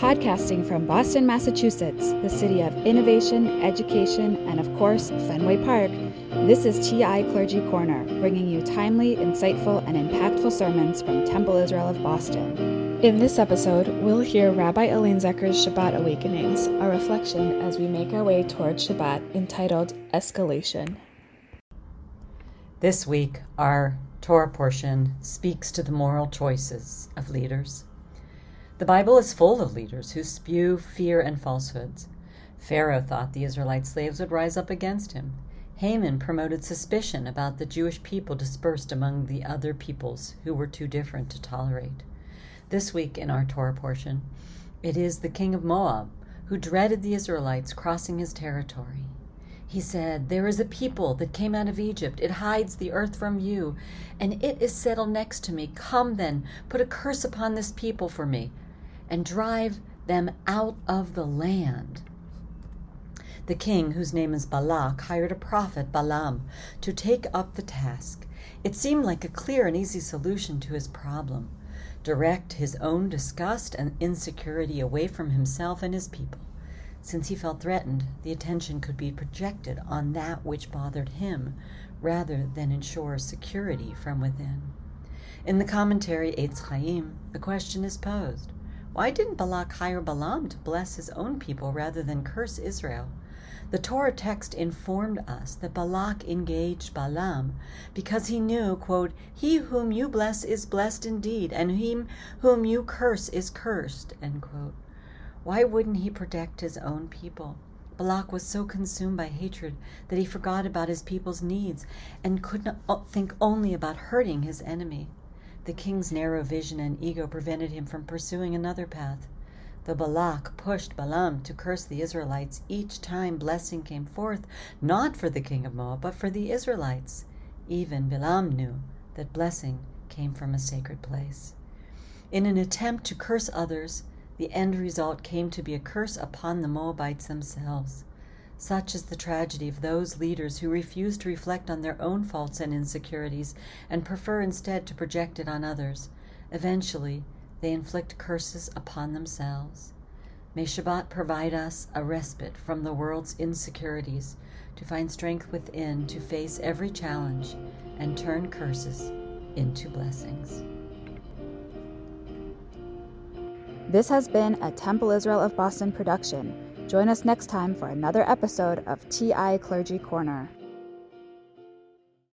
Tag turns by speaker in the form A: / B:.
A: Podcasting from Boston, Massachusetts, the city of innovation, education, and of course, Fenway Park, this is TI Clergy Corner, bringing you timely, insightful, and impactful sermons from Temple Israel of Boston. In this episode, we'll hear Rabbi Elaine Zecher's Shabbat Awakenings, a reflection as we make our way toward Shabbat entitled Escalation.
B: This week, our Torah portion speaks to the moral choices of leaders. The Bible is full of leaders who spew fear and falsehoods. Pharaoh thought the Israelite slaves would rise up against him. Haman promoted suspicion about the Jewish people dispersed among the other peoples who were too different to tolerate. This week in our Torah portion, it is the king of Moab who dreaded the Israelites crossing his territory. He said, There is a people that came out of Egypt. It hides the earth from you, and it is settled next to me. Come then, put a curse upon this people for me and drive them out of the land. The king, whose name is Balak, hired a prophet, Balaam, to take up the task. It seemed like a clear and easy solution to his problem direct his own disgust and insecurity away from himself and his people. Since he felt threatened, the attention could be projected on that which bothered him rather than ensure security from within. In the commentary Eitz Chaim, the question is posed why didn't Balak hire Balaam to bless his own people rather than curse Israel? The Torah text informed us that Balak engaged Balaam because he knew, quote, He whom you bless is blessed indeed, and him whom you curse is cursed, end quote. Why wouldn't he protect his own people? Balak was so consumed by hatred that he forgot about his people's needs and could not think only about hurting his enemy. The king's narrow vision and ego prevented him from pursuing another path. The Balak pushed Balaam to curse the Israelites, each time blessing came forth, not for the king of Moab, but for the Israelites. Even Balaam knew that blessing came from a sacred place. In an attempt to curse others, the end result came to be a curse upon the Moabites themselves. Such is the tragedy of those leaders who refuse to reflect on their own faults and insecurities and prefer instead to project it on others. Eventually, they inflict curses upon themselves. May Shabbat provide us a respite from the world's insecurities to find strength within to face every challenge and turn curses into blessings.
A: This has been a Temple Israel of Boston production. Join us next time for another episode of TI Clergy Corner.